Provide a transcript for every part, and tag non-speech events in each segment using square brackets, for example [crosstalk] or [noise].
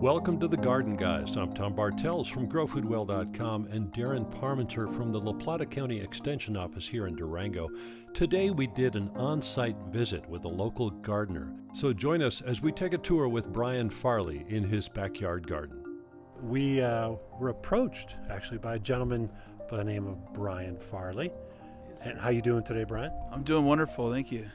Welcome to the Garden Guys. I'm Tom Bartels from GrowFoodWell.com and Darrin Parmenter from the La Plata County Extension Office here in Durango. Today we did an on site visit with a local gardener. So join us as we take a tour with Brian Farley in his backyard garden. We uh, were approached actually by a gentleman by the name of Brian Farley. And how you doing today, Brian? I'm doing wonderful, thank you.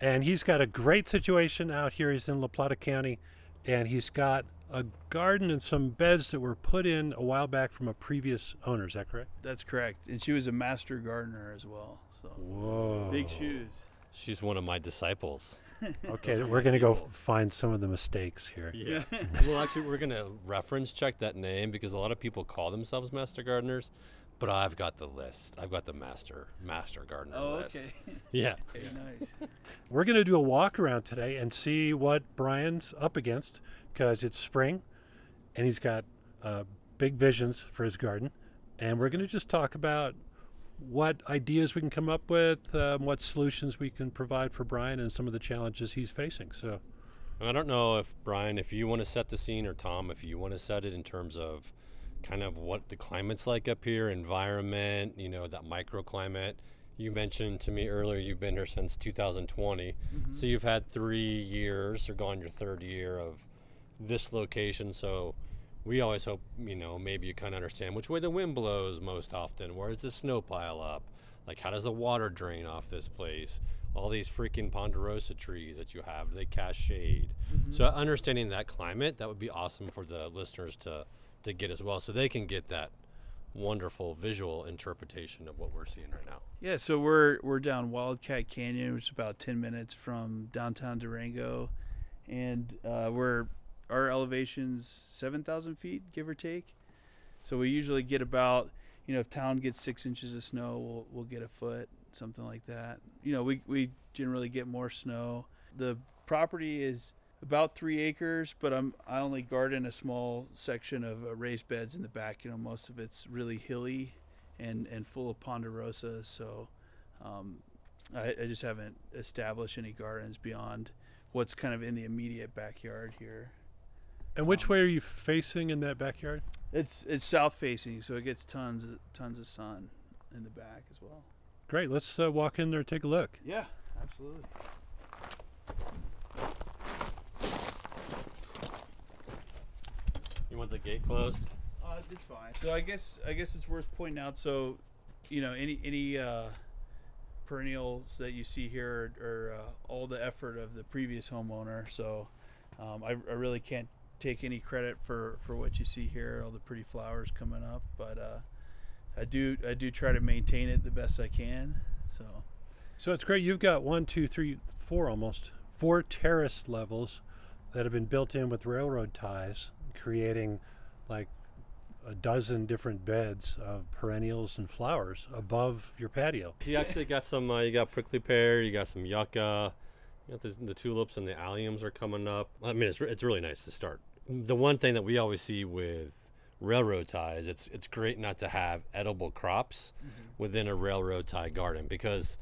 And he's got a great situation out here. He's in La Plata County, and he's got a garden and some beds that were put in a while back from a previous owner. Is that correct? That's correct. And she was a master gardener as well. So Whoa. big shoes. She's one of my disciples. [laughs] Okay, we're going to go find some of the mistakes here. Yeah. [laughs] well, actually, we're going to reference check that name because a lot of people call themselves master gardeners, but I've got the list. I've got the master master gardener Oh, list. okay. [laughs] Yeah. okay, nice. We're going to do a walk around today and see what Brian's up against because it's spring and he's got uh, big visions for his garden. And we're going to just talk about what ideas we can come up with, um, what solutions we can provide for Brian, and some of the challenges he's facing. So, I don't know if Brian, if you want to set the scene, or Tom, if you want to set it in terms of kind of what the climate's like up here, environment, you know, that microclimate. You mentioned to me earlier you've been here since 2020, so you've had three years, or gone your third year of this location. So we always hope, you know, maybe you kind of understand which way the wind blows most often. Where does the snow pile up? Like, how does the water drain off this place? All these freaking ponderosa trees that you have, they cast shade? So, understanding that climate, that would be awesome for the listeners to, to get as well. So they can get that wonderful visual interpretation of what we're seeing right now. Yeah, so we're we're down Wildcat Canyon, which is about ten minutes from downtown Durango, and uh, we're our elevation's seven thousand feet, give or take. So we usually get about you know if town gets six inches of snow, we'll we'll get a foot, something like that. You know we we generally get more snow. The property is about three acres, but I'm I only garden a small section of uh, raised beds in the back. You know most of it's really hilly and and full of ponderosa. So um, I, I just haven't established any gardens beyond what's kind of in the immediate backyard here. And which way are you facing in that backyard? It's it's south facing, so it gets tons of tons of sun in the back as well. Great. Let's uh, walk in there and take a look. Yeah, absolutely. You want the gate closed? Uh, it's fine. So I guess I guess it's worth pointing out. So, you know, any any uh, perennials that you see here are, are uh, all the effort of the previous homeowner. So, um, I, I really can't take any credit for for what you see here, all the pretty flowers coming up. But uh, I do I do try to maintain it the best I can. So, So it's great. You've got one, two, three, four almost four terrace levels that have been built in with railroad ties, creating like a dozen different beds of perennials and flowers above your patio. You actually got some. Uh, you got prickly pear. You got some yucca. You got this, the tulips and the alliums are coming up. I mean, it's it's really nice to start. The one thing that we always see with railroad ties, it's it's great not to have edible crops mm-hmm. within a railroad tie garden because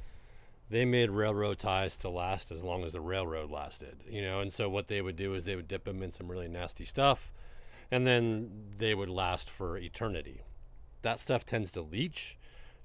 they made railroad ties to last as long as the railroad lasted. You know, and so what they would do is they would dip them in some really nasty stuff, and then they would last for eternity. That stuff tends to leach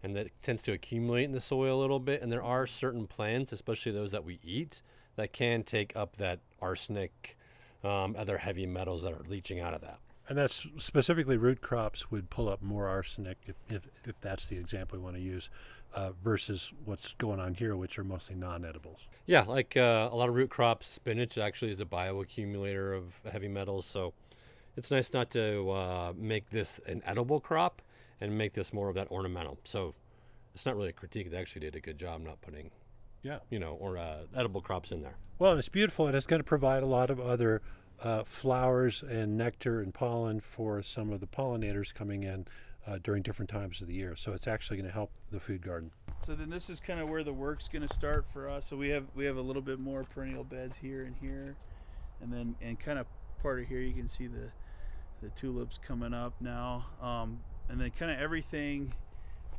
and that tends to accumulate in the soil a little bit. And there are certain plants, especially those that we eat, that can take up that arsenic, um, other heavy metals that are leaching out of that. And that's specifically root crops would pull up more arsenic if, if, if that's the example we want to use, uh, versus what's going on here, which are mostly non edibles. Yeah, like uh, a lot of root crops, spinach actually is a bioaccumulator of heavy metals. So it's nice not to uh, make this an edible crop and make this more of that ornamental. So it's not really a critique. They actually did a good job not putting, Yeah. you know, or uh, edible crops in there. Well, and it's beautiful, and it's going to provide a lot of other uh, flowers and nectar and pollen for some of the pollinators coming in uh, during different times of the year. So it's actually going to help the food garden. So then this is kind of where the work's going to start for us. So we have we have a little bit more perennial beds here and here, and then and kind of part of here you can see the the tulips coming up now, um, and then kind of everything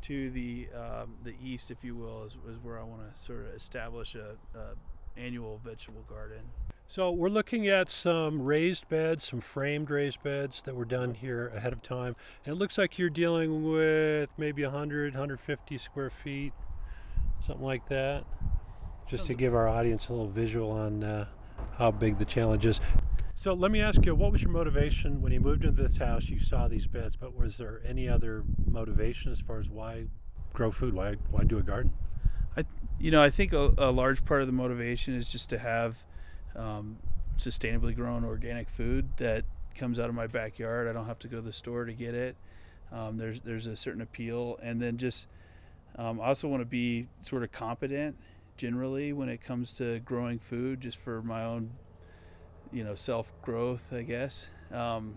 to the um, the east, if you will, is, is where I want to sort of establish a, a annual vegetable garden. So we're looking at some raised beds, some framed raised beds that were done here ahead of time. And it looks like you're dealing with maybe 100, 150 square feet, something like that. Just to give our audience a little visual on uh, how big the challenge is. So let me ask you, what was your motivation when you moved into this house? You saw these beds, but was there any other motivation as far as why grow food? Why why do a garden? I, you know, I think a, a large part of the motivation is just to have um, sustainably grown organic food that comes out of my backyard. I don't have to go to the store to get it. Um, there's there's a certain appeal, and then just um, I also want to be sort of competent generally when it comes to growing food, just for my own, you know, self growth, I guess. Um,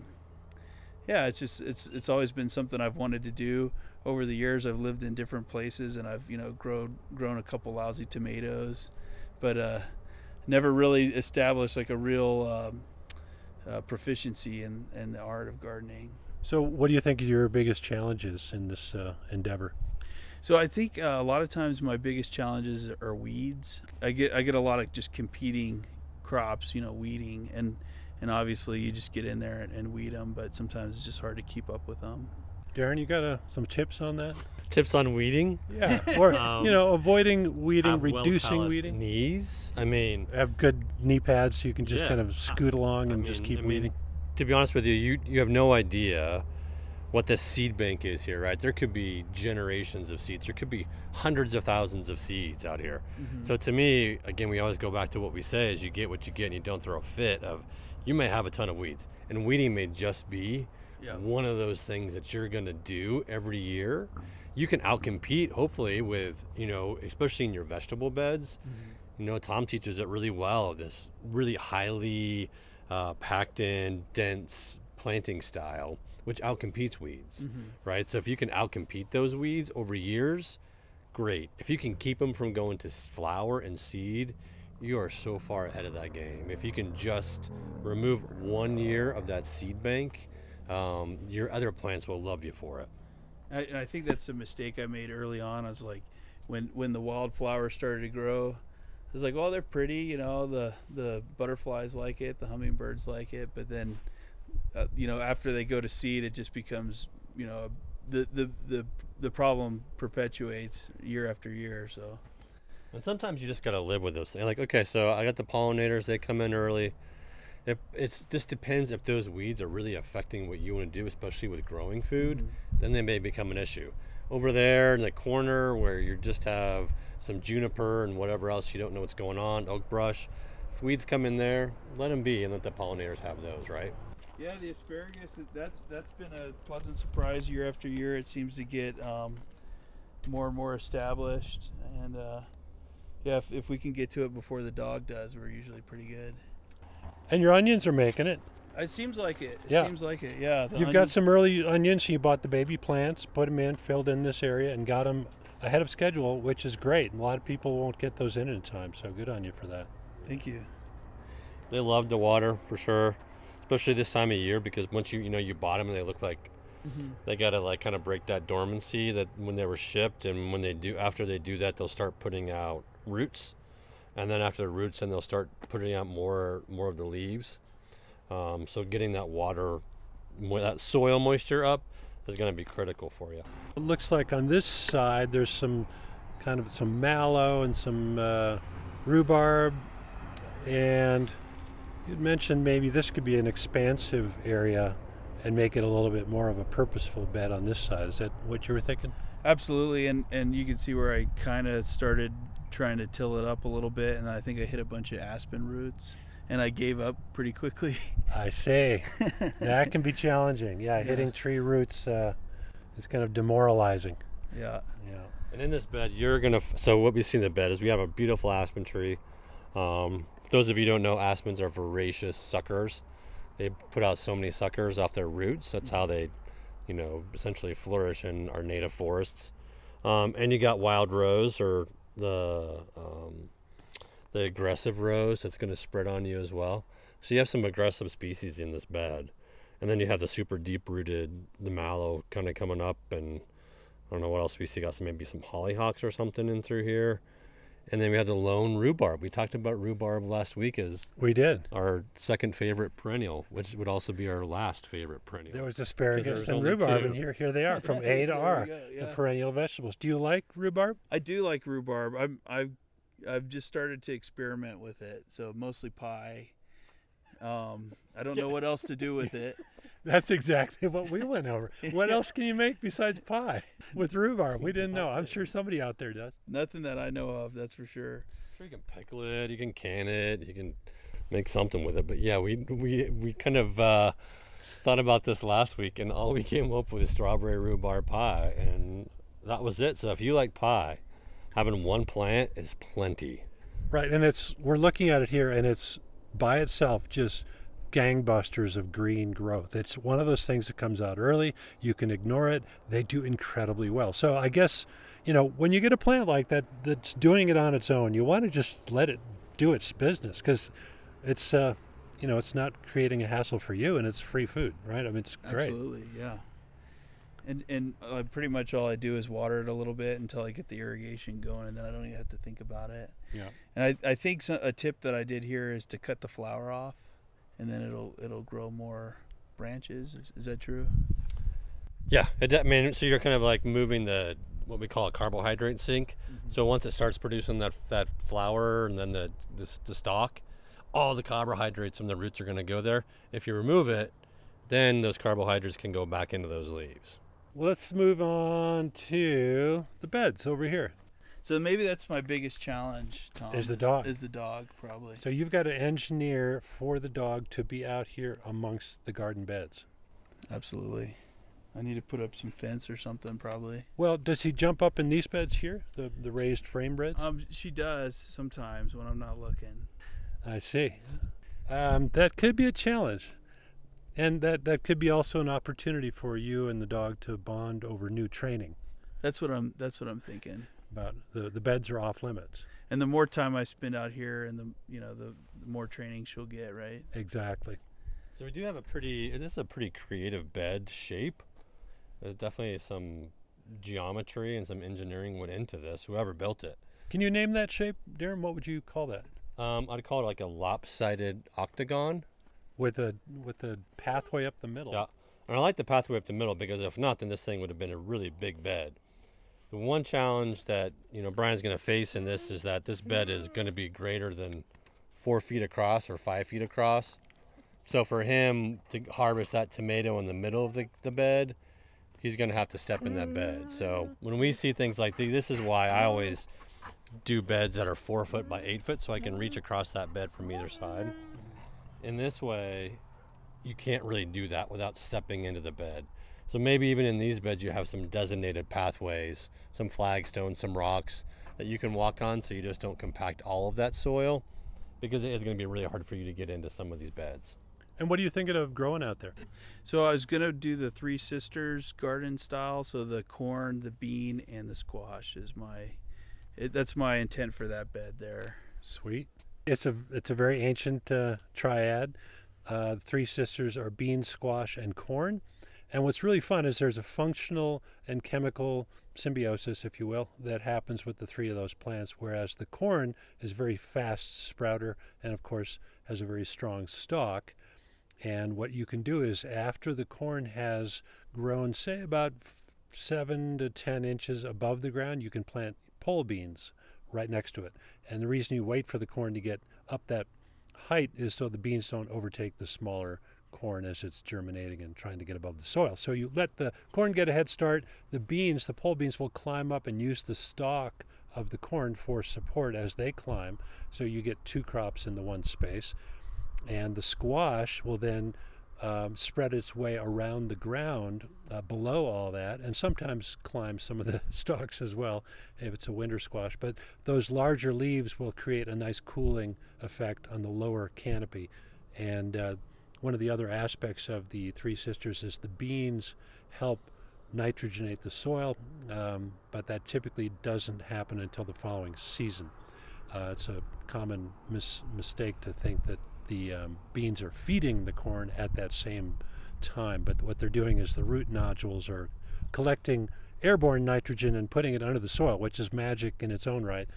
yeah, it's just it's it's always been something I've wanted to do over the years. I've lived in different places and I've you know grown grown a couple lousy tomatoes, but uh, never really established like a real um, uh, proficiency in in the art of gardening. So, what do you think your biggest challenges in this uh, endeavor? So I think uh, a lot of times my biggest challenges are weeds. I get I get a lot of just competing crops, you know, weeding, and and obviously you just get in there and, and weed them, but sometimes it's just hard to keep up with them. Darrin, you got uh, some tips on that? Tips on weeding? Yeah, or Um, you know, avoiding weeding, Have reducing well-calloused weeding. Knees. I mean, Have good knee pads so you can just Yeah. kind of scoot along I and just keep I mean, weeding. to be honest with you, you you have no idea what the seed bank is here, right? There could be generations of seeds. There could be hundreds of thousands of seeds out here. So to me, again, we always go back to what we say: is you get what you get, and you don't throw a fit. Of you may have a ton of weeds, and weeding may just be Yeah. one of those things that you're going to do every year. You can outcompete, hopefully, with you know, especially in your vegetable beds. You know, Tom teaches it really well. This really highly uh, packed in, dense planting style, which outcompetes weeds, right? So if you can outcompete those weeds over years, great. If you can keep them from going to flower and seed, you are so far ahead of that game. If you can just remove one year of that seed bank, um, your other plants will love you for it. I, and I think that's a mistake I made early on. I was like, when when the wildflowers started to grow, I was like, oh, they're pretty, you know, the the butterflies like it, the hummingbirds like it, but then, uh, you know, after they go to seed, it just becomes, you know, the the the the problem perpetuates year after year. So And sometimes you just gotta live with those things. Like, okay, so I got the pollinators; they come in early. If it's just depends if those weeds are really affecting what you want to do, especially with growing food, then they may become an issue. Over there in the corner where you just have some juniper and whatever else you don't know what's going on, oak brush. If weeds come in there, let them be and let the pollinators have those, right? Yeah, the asparagus that's that's been a pleasant surprise year after year. It seems to get um, more and more established, and uh, yeah, if, if we can get to it before the dog does, we're usually pretty good. And your onions are making it. It seems like it. It Yeah. seems like it. Yeah. You've got some early onions. So you bought the baby plants, put them in, filled in this area, and got them ahead of schedule, which is great. A lot of people won't get those in in time, so good on you for that. Thank you. They love the water for sure, especially this time of year because once you you know you bought them and they look like they gotta like kind of break that dormancy that when they were shipped and when they do after they do that they'll start putting out roots, and then after the roots then they'll start putting out more more of the leaves. Um, so getting that water, that soil moisture up is gonna be critical for you. It looks like on this side there's some kind of some mallow and some uh, rhubarb, and you'd mentioned maybe this could be an expansive area and make it a little bit more of a purposeful bed on this side. Is that what you were thinking? Absolutely, and and you can see where I kind of started trying to till it up a little bit, and I think I hit a bunch of aspen roots, and I gave up pretty quickly. [laughs] I say [laughs] that can be challenging. Yeah, hitting tree roots uh, is kind of demoralizing. yeah. Yeah. And in this bed, you're gonna. F- so what we see in the bed is we have a beautiful aspen tree. Um, for those of you who don't know, aspens are voracious suckers. They put out so many suckers off their roots. That's how they, you know, essentially flourish in our native forests. Um, and you got wild rose or the um, the aggressive rose that's going to spread on you as well. So you have some aggressive species in this bed, and then you have the super deep rooted the mallow kind of coming up and I don't know what else we see. Got some maybe some hollyhocks or something in through here, And then we had the lone rhubarb. We talked about rhubarb last week as We did. our second favorite perennial, which would also be our last favorite perennial. There was there asparagus was and rhubarb, two. and here, here they are from [laughs] A to There we R, go, the perennial vegetables. Do you like rhubarb? I do like rhubarb. I'm I've I've just started to experiment with it. So mostly pie. Um, I don't know what else to do with [laughs] it. That's exactly what we went over. [laughs] What else can you make besides pie with rhubarb? We didn't know. I'm sure somebody out there does. Nothing that I know of, that's for sure. Sure, you can pickle it, you can can it, you can make something with it. But yeah, we we we kind of uh, thought about this last week, and all we came up with is strawberry rhubarb pie, and that was it. So if you like pie, having one plant is plenty. Right, and it's we're looking at it here, and it's by itself just gangbusters of green growth. It's one of those things that comes out early. You can ignore it. They do incredibly well. So I guess you know when you get a plant like that that's doing it on its own, you want to just let it do its business because it's uh, you know it's not creating a hassle for you, and it's free food, right? I mean it's great. Absolutely, yeah. And and uh, pretty much all I do is water it a little bit until I get the irrigation going, and then I don't even have to think about it. Yeah. And I, I think so, a tip that I did here is to cut the flower off, and then it'll it'll grow more branches. Is, is that true? Yeah, it, I mean, so you're kind of like moving the what we call a carbohydrate sink. Mm-hmm. So once it starts producing that that flour and then the this, the stalk, all the carbohydrates from the roots are going to go there. If you remove it, then those carbohydrates can go back into those leaves. Well, let's move on to the beds over here. So maybe that's my biggest challenge, Tom. Is the dog. Is the dog probably? So you've got to engineer for the dog to be out here amongst the garden beds. Absolutely. I need to put up some fence or something probably. Well, does he jump up in these beds here, the the raised frame beds? Um, she does sometimes when I'm not looking. I see. Um, that could be a challenge, and that that could be also an opportunity for you and the dog to bond over new training. That's what I'm. That's what I'm thinking. About the the beds are off limits. And the more time I spend out here, and the you know the, the more training she'll get, right? Exactly. So we do have a pretty. This is a pretty creative bed shape. There's definitely some geometry and some engineering went into this. Whoever built it. Can you name that shape, Darrin? What would you call that? Um, I'd call it like a lopsided octagon. With a with a pathway up the middle. Yeah. And I like the pathway up the middle because if not, then this thing would have been a really big bed. The one challenge that you know Brian's going to face in this is that this bed is going to be greater than four feet across or five feet across. So for him to harvest that tomato in the middle of the, the bed, he's going to have to step in that bed. So when we see things like these, this is why I always do beds that are four foot by eight foot so I can reach across that bed from either side. In this way, you can't really do that without stepping into the bed. So maybe even in these beds, you have some designated pathways, some flagstones, some rocks that you can walk on so you just don't compact all of that soil because it is going to be really hard for you to get into some of these beds. And what are you thinking of growing out there? So I was gonna do the Three Sisters garden style. So the corn, the bean, and the squash is my. It, that's my intent for that bed there. Sweet. It's a it's a very ancient uh, triad. Uh, the three sisters are bean, squash, and corn. And what's really fun is there's a functional and chemical symbiosis, if you will, that happens with the three of those plants. Whereas the corn is very fast sprouter and, of course, has a very strong stalk. And what you can do is after the corn has grown, say about seven to ten inches above the ground, you can plant pole beans right next to it. And the reason you wait for the corn to get up that height is so the beans don't overtake the smaller corn as it's germinating and trying to get above the soil. So you let the corn get a head start. The beans, the pole beans, will climb up and use the stalk of the corn for support as they climb. So you get two crops in the one space. And the squash will then um, spread its way around the ground uh, below all that, and sometimes climb some of the [laughs] stalks as well if it's a winter squash. But those larger leaves will create a nice cooling effect on the lower canopy. And uh, one of the other aspects of the Three Sisters is the beans help nitrogenate the soil, um, but that typically doesn't happen until the following season. Uh, it's a common mis- mistake to think that the um, beans are feeding the corn at that same time, but what they're doing is the root nodules are collecting airborne nitrogen and putting it under the soil, which is magic in its own right.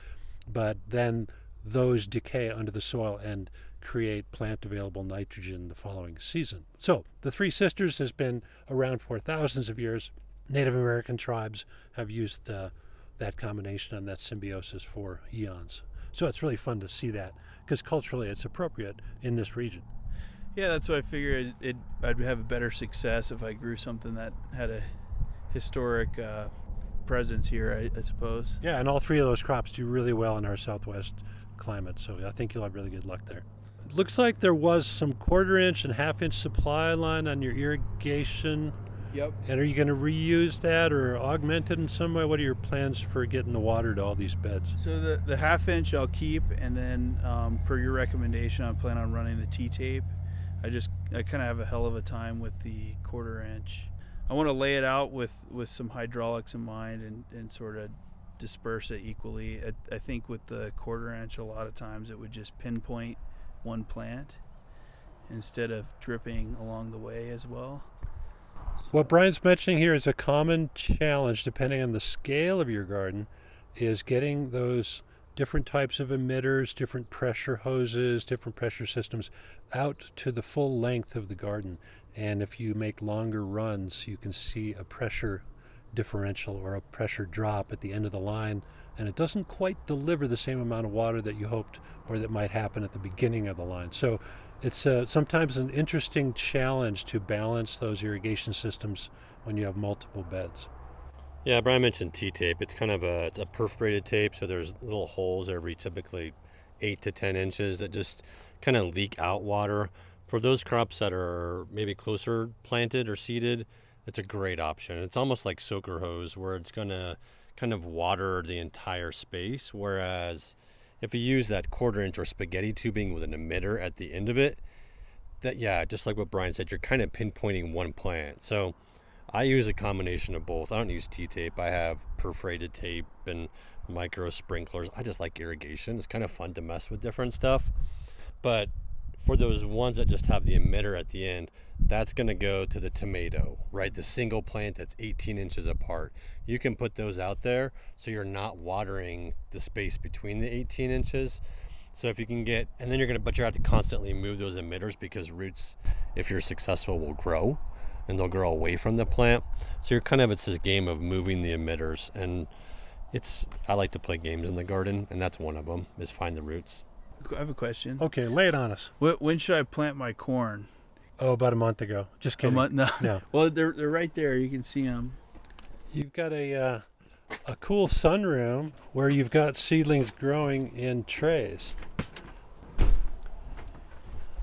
but then those decay under the soil and create plant available nitrogen the following season. So the Three Sisters has been around for thousands of years. Native American tribes have used uh, that combination and that symbiosis for eons. So it's really fun to see that because culturally it's appropriate in this region. Yeah, that's what I figured. It, I'd have a better success if I grew something that had a historic uh, presence here, I, I, suppose. Yeah, and all three of those crops do really well in our southwest climate, so I think you'll have really good luck there. Looks like there was some quarter inch and half inch supply line on your irrigation. Yep. And are you going to reuse that or augment it in some way? What are your plans for getting the water to all these beds? So the, the half inch I'll keep, and then um, per your recommendation, I plan on running the T tape. I just I kind of have a hell of a time with the quarter inch. I want to lay it out with with some hydraulics in mind and and sort of disperse it equally. I, I think with the quarter inch, a lot of times it would just pinpoint one plant instead of dripping along the way as well. So. What Brian's mentioning here is a common challenge, depending on the scale of your garden, is getting those different types of emitters, different pressure hoses, different pressure systems out to the full length of the garden. And if you make longer runs, you can see a pressure differential or a pressure drop at the end of the line. And it doesn't quite deliver the same amount of water that you hoped or that might happen at the beginning of the line. So it's uh, sometimes an interesting challenge to balance those irrigation systems when you have multiple beds. Yeah, Brian mentioned T-tape. It's kind of a it's a perforated tape, so there's little holes every typically eight to ten inches that just kind of leak out water. For those crops that are maybe closer planted or seeded, it's a great option. It's almost like soaker hose where it's gonna kind of water the entire space. Whereas if you use that quarter inch or spaghetti tubing with an emitter at the end of it, that yeah, just like what Brian said, you're kind of pinpointing one plant. So I use a combination of both. I don't use T tape. I have perforated tape and micro sprinklers. I just like irrigation. It's kind of fun to mess with different stuff. But for those ones that just have the emitter at the end, that's going to go to the tomato, right? The single plant that's 18 inches apart. You can put those out there so you're not watering the space between the 18 inches. So if you can get, and then you're going to, but you have to constantly move those emitters because roots, if you're successful, will grow and they'll grow away from the plant. So you're kind of it's this game of moving the emitters, and it's I like to play games in the garden, and that's one of them is find the roots. I have a question. Okay, lay it on us. When should I plant my corn? Oh, about a month ago. Just kidding. A month? No. no. [laughs] well, they're they're right there. You can see them. You've got a uh, a cool sunroom where you've got seedlings growing in trays.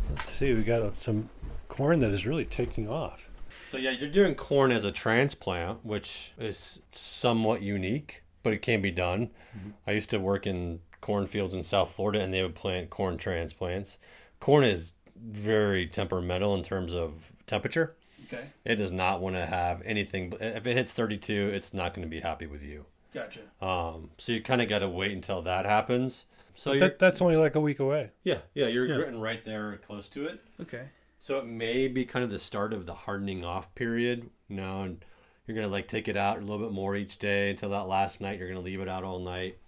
Let's see. We got some corn that is really taking off. So yeah, you're doing corn as a transplant, which is somewhat unique, but it can be done. Mm-hmm. I used to work in cornfields in South Florida, and they would plant corn transplants. Corn is very temperamental in terms of temperature. Okay. It does not want to have anything. If it hits 32, it's not going to be happy with you. Gotcha. Um, so you kind of got to wait until that happens. So that, that's only like a week away. Yeah, yeah, you're yeah. getting right there, close to it. Okay. So it may be kind of the start of the hardening off period. You know, and you're gonna like take it out a little bit more each day until that last night. You're gonna leave it out all night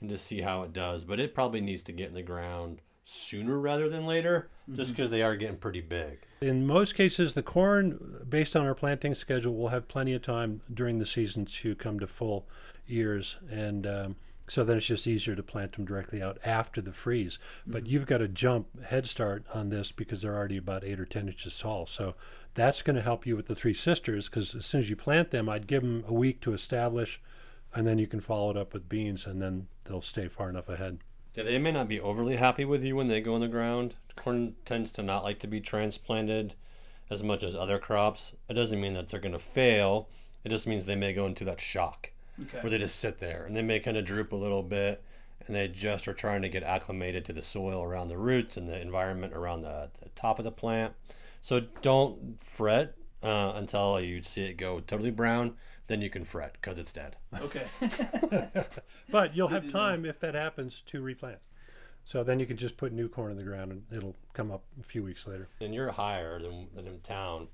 and just see how it does. But it probably needs to get in the ground sooner rather than later. Just because they are getting pretty big. In most cases, the corn, based on our planting schedule, will have plenty of time during the season to come to full ears and. Um, so then it's just easier to plant them directly out after the freeze. But mm-hmm. you've got to jump head start on this because they're already about eight or 10 inches tall. So that's going to help you with the three sisters because as soon as you plant them, I'd give them a week to establish and then you can follow it up with beans and then they'll stay far enough ahead. Yeah, they may not be overly happy with you when they go in the ground. Corn tends to not like to be transplanted as much as other crops. It doesn't mean that they're going to fail. It just means they may go into that shock okay. where they just sit there and they may kind of droop a little bit and they just are trying to get acclimated to the soil around the roots and the environment around the, the top of the plant. So don't fret uh, until you see it go totally brown. Then you can fret because it's dead. Okay. [laughs] [laughs] but you'll have time if that happens to replant. So then you can just put new corn in the ground and it'll come up a few weeks later. And you're higher than, than in town,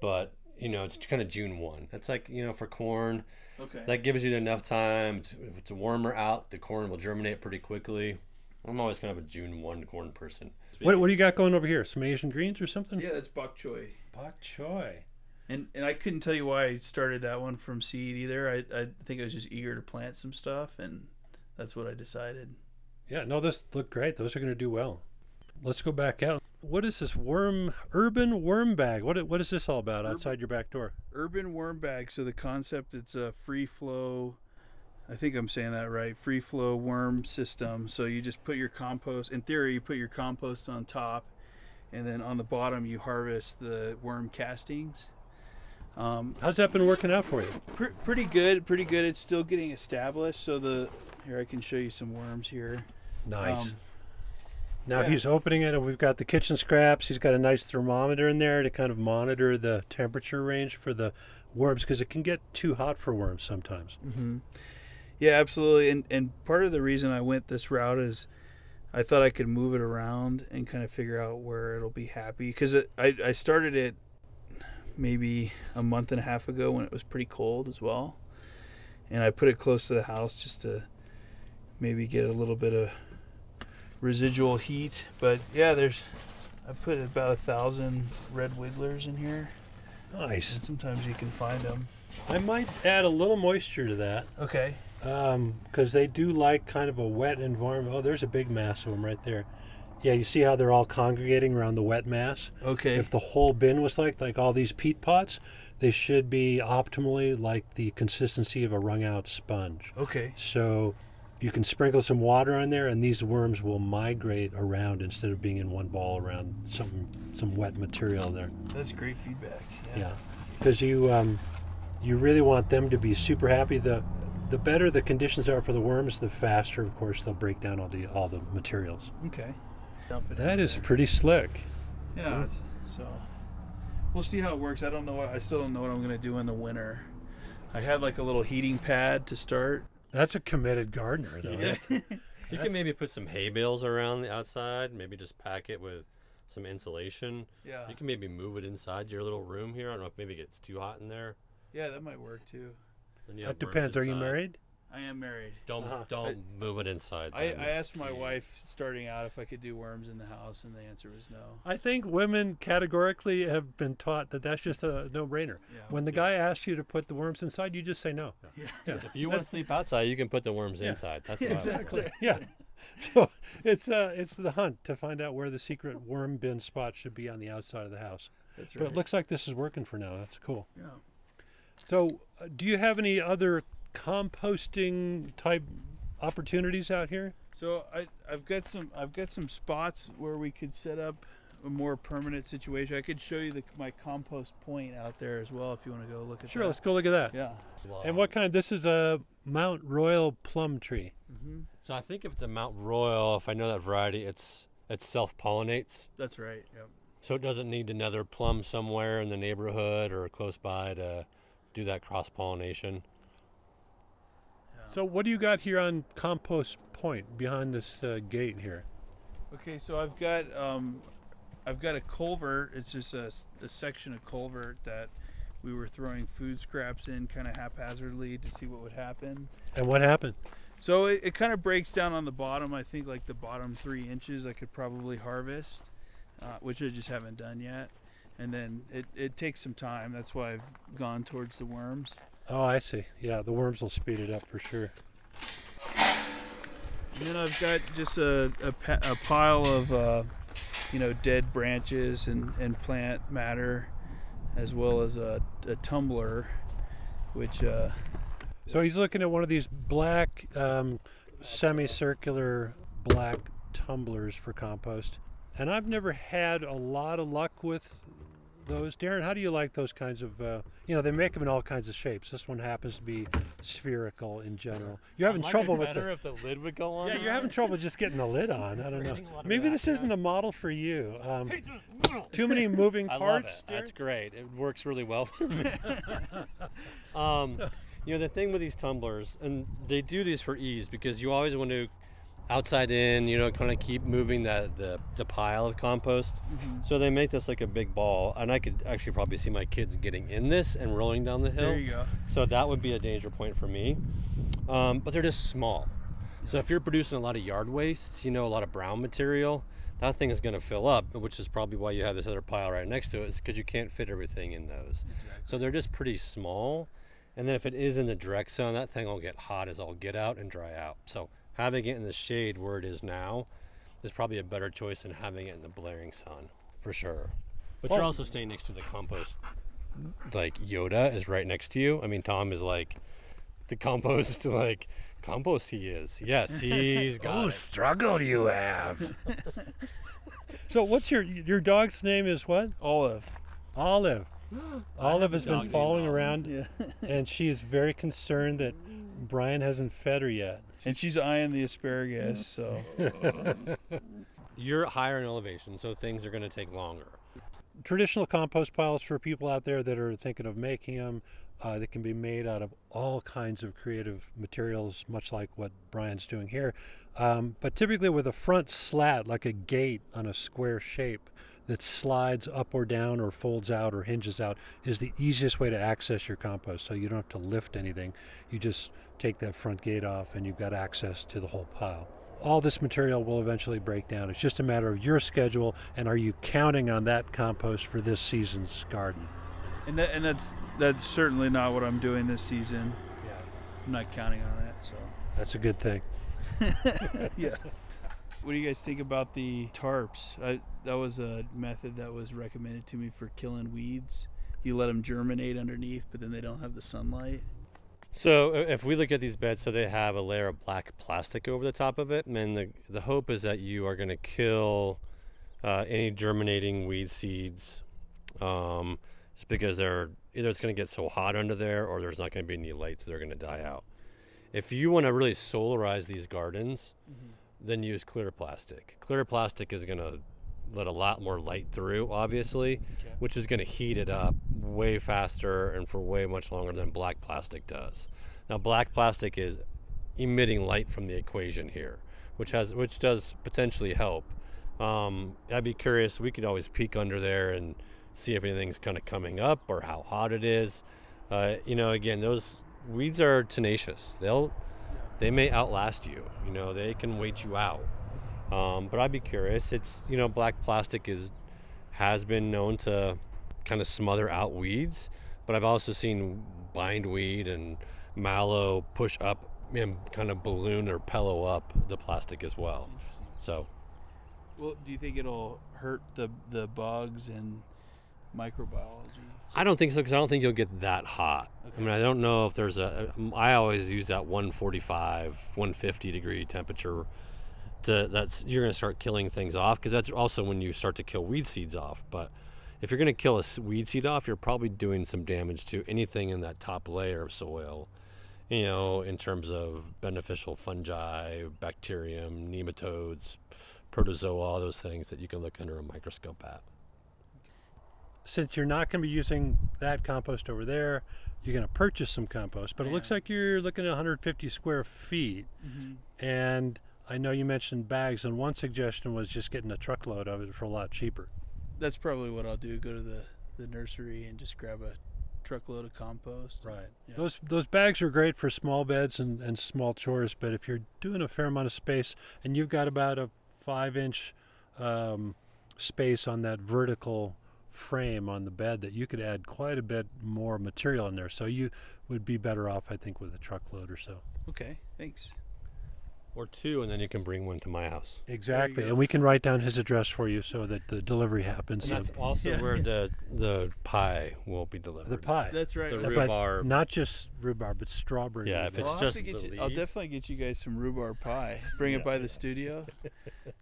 but you know, it's kind of June one. That's like you know for corn. Okay. That gives you enough time. It's, if it's warmer out, the corn will germinate pretty quickly. I'm always kind of a June one corn person. What, what do you got going over here? Some Asian greens or something? yeah, that's bok choy. Bok choy. And and I couldn't tell you why I started that one from seed either. I I think I was just eager to plant some stuff, and that's what I decided. Yeah, no, those look great. Those are going to do well. Let's go back out. What is this worm urban worm bag? What what is this all about outside your back door? Urban worm bag. So the concept it's a free flow. I think I'm saying that right. Free flow worm system. So you just put your compost. In theory, you put your compost on top, and then on the bottom you harvest the worm castings. Um, How's that been working out for you? Pr- pretty good, pretty good. It's still getting established. So the here I can show you some worms here. Nice. Um, now yeah. he's opening it, and we've got the kitchen scraps. He's got a nice thermometer in there to kind of monitor the temperature range for the worms because it can get too hot for worms sometimes. hmm Yeah, absolutely. And and part of the reason I went this route is I thought I could move it around and kind of figure out where it'll be happy because I I started it maybe a month and a half ago when it was pretty cold as well, and I put it close to the house just to maybe get a little bit of residual heat. But yeah, there's I put about a thousand red wigglers in here, Nice. and sometimes you can find them. I might add a little moisture to that Okay. Um, because they do like kind of a wet environment. Oh, there's a big mass of them right there. Yeah, you see how they're all congregating around the wet mass? Okay. If the whole bin was like like all these peat pots, they should be optimally like the consistency of a wrung out sponge. okay. So you can sprinkle some water on there, and these worms will migrate around instead of being in one ball around some some wet material there. That's great feedback. Yeah, because you um, you really want them to be super happy. The the better the conditions are for the worms, the faster, of course, they'll break down all the all the materials. Okay. Dump it in That is there. pretty slick. Yeah. Hmm. It's, so we'll see how it works. I don't know what I still don't know what I'm gonna do in the winter. I had like a little heating pad to start. That's a committed gardener, though. That's- [laughs] You can maybe put some hay bales around the outside. Maybe just pack it with some insulation. Yeah. You can maybe move it inside your little room here. I don't know if maybe it gets too hot in there. Yeah, that might work too. Then that have worms depends. Are you married? I am married. Don't Uh-huh. don't move it inside. I. I asked my wife starting out if I could do worms in the house, and the answer was no. I think women categorically have been taught that that's just a no-brainer. Yeah. When the guy asks you to put the worms inside, you just say no. Yeah. If you want to sleep outside, you can put the worms Yeah. inside. That's what exactly. yeah. [laughs] So it's uh it's the hunt to find out where the secret worm bin spot should be on the outside of the house. That's But right. it looks like this is working for now. That's cool. yeah. So, uh, do you have any other composting type opportunities out here? So I I've got some I've got some spots where we could set up a more permanent situation. I could show you the, my compost point out there as well if you want to go look at it. Sure, that. let's go look at that. Yeah. And what kind? This is a Mount Royal plum tree. hmm So I think if it's a Mount Royal, if I know that variety, it's it self pollinates. That's right. Yep. So it doesn't need another plum somewhere in the neighborhood or close by to do that cross pollination. So, what do you got here on Compost Point behind this uh, gate here? Okay, so I've got um, I've got a culvert. It's just a section of culvert that we were throwing food scraps in kind of haphazardly to see what would happen. And what happened? So it, it kind of breaks down on the bottom. I think like the bottom three inches I could probably harvest, uh, which I just haven't done yet. And then it, it takes some time. That's why I've gone towards the worms. Oh, I see. Yeah, the worms will speed it up for sure. And then I've got just a, a, a pile of, uh, you know, dead branches and, and plant matter, as well as a, a tumbler, which, uh, So he's looking at one of these black, um, semicircular black tumblers for compost. And I've never had a lot of luck with those. Darrin, how do you like those kinds of, uh, you know, they make them in all kinds of shapes. This one happens to be spherical in general. You're having trouble with the, if the lid would go on. Yeah, you're having trouble just getting the lid on. I don't know. Creating a lot of Maybe this isn't a model for you. Um, too many [laughs] moving parts. I love parts. it. That's great. It works really well for me. [laughs] um, you know, the thing with these tumblers, and they do these for ease because you always want to outside in, you know, kind of keep moving that the the pile of compost. Mm-hmm. So they make this like a big ball, and I could actually probably see my kids getting in this and rolling down the hill. There you go. So that would be a danger point for me. Um, but they're just small. So if you're producing a lot of yard waste, you know, a lot of brown material, that thing is going to fill up, which is probably why you have this other pile right next to it, is because you can't fit everything in those. Exactly. So they're just pretty small. And then if it is in the direct sun, that thing will get hot as all get out and dry out. So having it in the shade where it is now is probably a better choice than having it in the blaring sun, for sure. But you're also staying next to the compost. Like Yoda is right next to you. I mean, Tom is like the compost, [laughs] like compost. He is. Yes, he's [laughs] got it. struggle you have. [laughs] so, what's your your dog's name? Is what? Olive. Olive. [gasps] Olive has been following around, Yeah. and she is very concerned that Brian hasn't fed her yet. And she's eyeing the asparagus, so You're higher in elevation, so things are going to take longer. traditional compost piles for people out there that are thinking of making them uh, that can be made out of all kinds of creative materials much like what brian's doing here um, but typically with a front slat like a gate on a square shape that slides up or down or folds out or hinges out is the easiest way to access your compost so you don't have to lift anything you just take that front gate off and you've got access to the whole pile all this material will eventually break down. It's just a matter of your schedule and are you counting on that compost for this season's garden? and that and that's that's certainly not what I'm doing this season. Yeah. I'm not counting on that. So That's a good thing. [laughs] yeah. What do you guys think about the tarps? I, that was a method that was recommended to me for killing weeds. You let them germinate underneath, but then they don't have the sunlight. So if we look at these beds, so they have a layer of black plastic over the top of it, and then the the hope is that you are going to kill uh, any germinating weed seeds, um, just because they're either it's going to get so hot under there, or there's not going to be any light, so they're going to die out. If you want to really solarize these gardens, then use clear plastic. Clear plastic is going to let a lot more light through, obviously, Okay. which is going to heat it up way faster and for way much longer than black plastic does. Now, black plastic is emitting light from the equation here, which has which does potentially help. Um, I'd be curious. We could always peek under there and see if anything's kind of coming up or how hot it is. Uh, you know, again, those weeds are tenacious. They'll they may outlast you. You know, they can wait you out. Um, but I'd be curious. It's you know, black plastic is has been known to kind of smother out weeds, but I've also seen bindweed and mallow push up and kind of balloon or pillow up the plastic as well. Interesting. So Well, do you think it'll hurt the the bugs and microbiology? I don't think so because I don't think you'll get that hot. I mean, I don't know if there's a. Um, I always use that 145, 150 degree temperature. To that's you're going to start killing things off because that's also when you start to kill weed seeds off. But if you're going to kill a weed seed off, you're probably doing some damage to anything in that top layer of soil. You know, in terms of beneficial fungi, bacterium, nematodes, protozoa, all those things that you can look under a microscope at. Since you're not going to be using that compost over there, you're going to purchase some compost. But it looks like you're looking at 150 square feet. Mm-hmm. And I know you mentioned bags, and one suggestion was just getting a truckload of it for a lot cheaper. That's probably what I'll do. Go to the the nursery and just grab a truckload of compost. Right. Yeah. Those those bags are great for small beds and, and small chores, but if you're doing a fair amount of space and you've got about a five inch um, space on that vertical frame on the bed, that you could add quite a bit more material in there. So you would be better off, I think, with a truckload or so. Okay. Thanks. Or two, and then you can bring one to my house. Exactly. And we can write down his address for you so that the delivery happens. And that's So also Yeah. where the the pie will be delivered. the pie. That's right. The rhubarb. But not just rhubarb, but strawberry. Yeah, if rhubarb. it's I'll have just to get you, I'll definitely get you guys some rhubarb pie. Bring it by the studio. [laughs]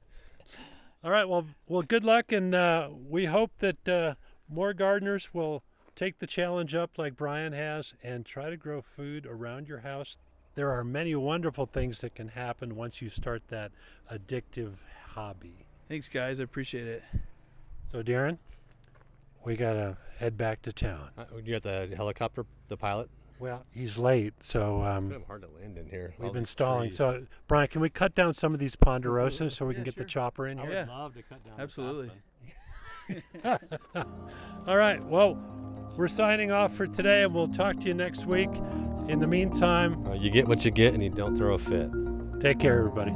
All right. Well, well, good luck, and uh, we hope that uh, more gardeners will take the challenge up like Brian has and try to grow food around your house. There are many wonderful things that can happen once you start that addictive hobby. Thanks, guys. I appreciate it. So, Darrin, we gotta head back to town. Uh, you got the helicopter, the pilot. Well, he's late, so It's um, kind of hard to land in here. we've all been stalling. trees. So, Brian, can we cut down some of these ponderosas so we Yeah, can get the chopper in I here? would Yeah. love to cut down. Absolutely. [laughs] All right. Well, we're signing off for today, and we'll talk to you next week. In the meantime, Uh, you get what you get, and you don't throw a fit. take care, everybody.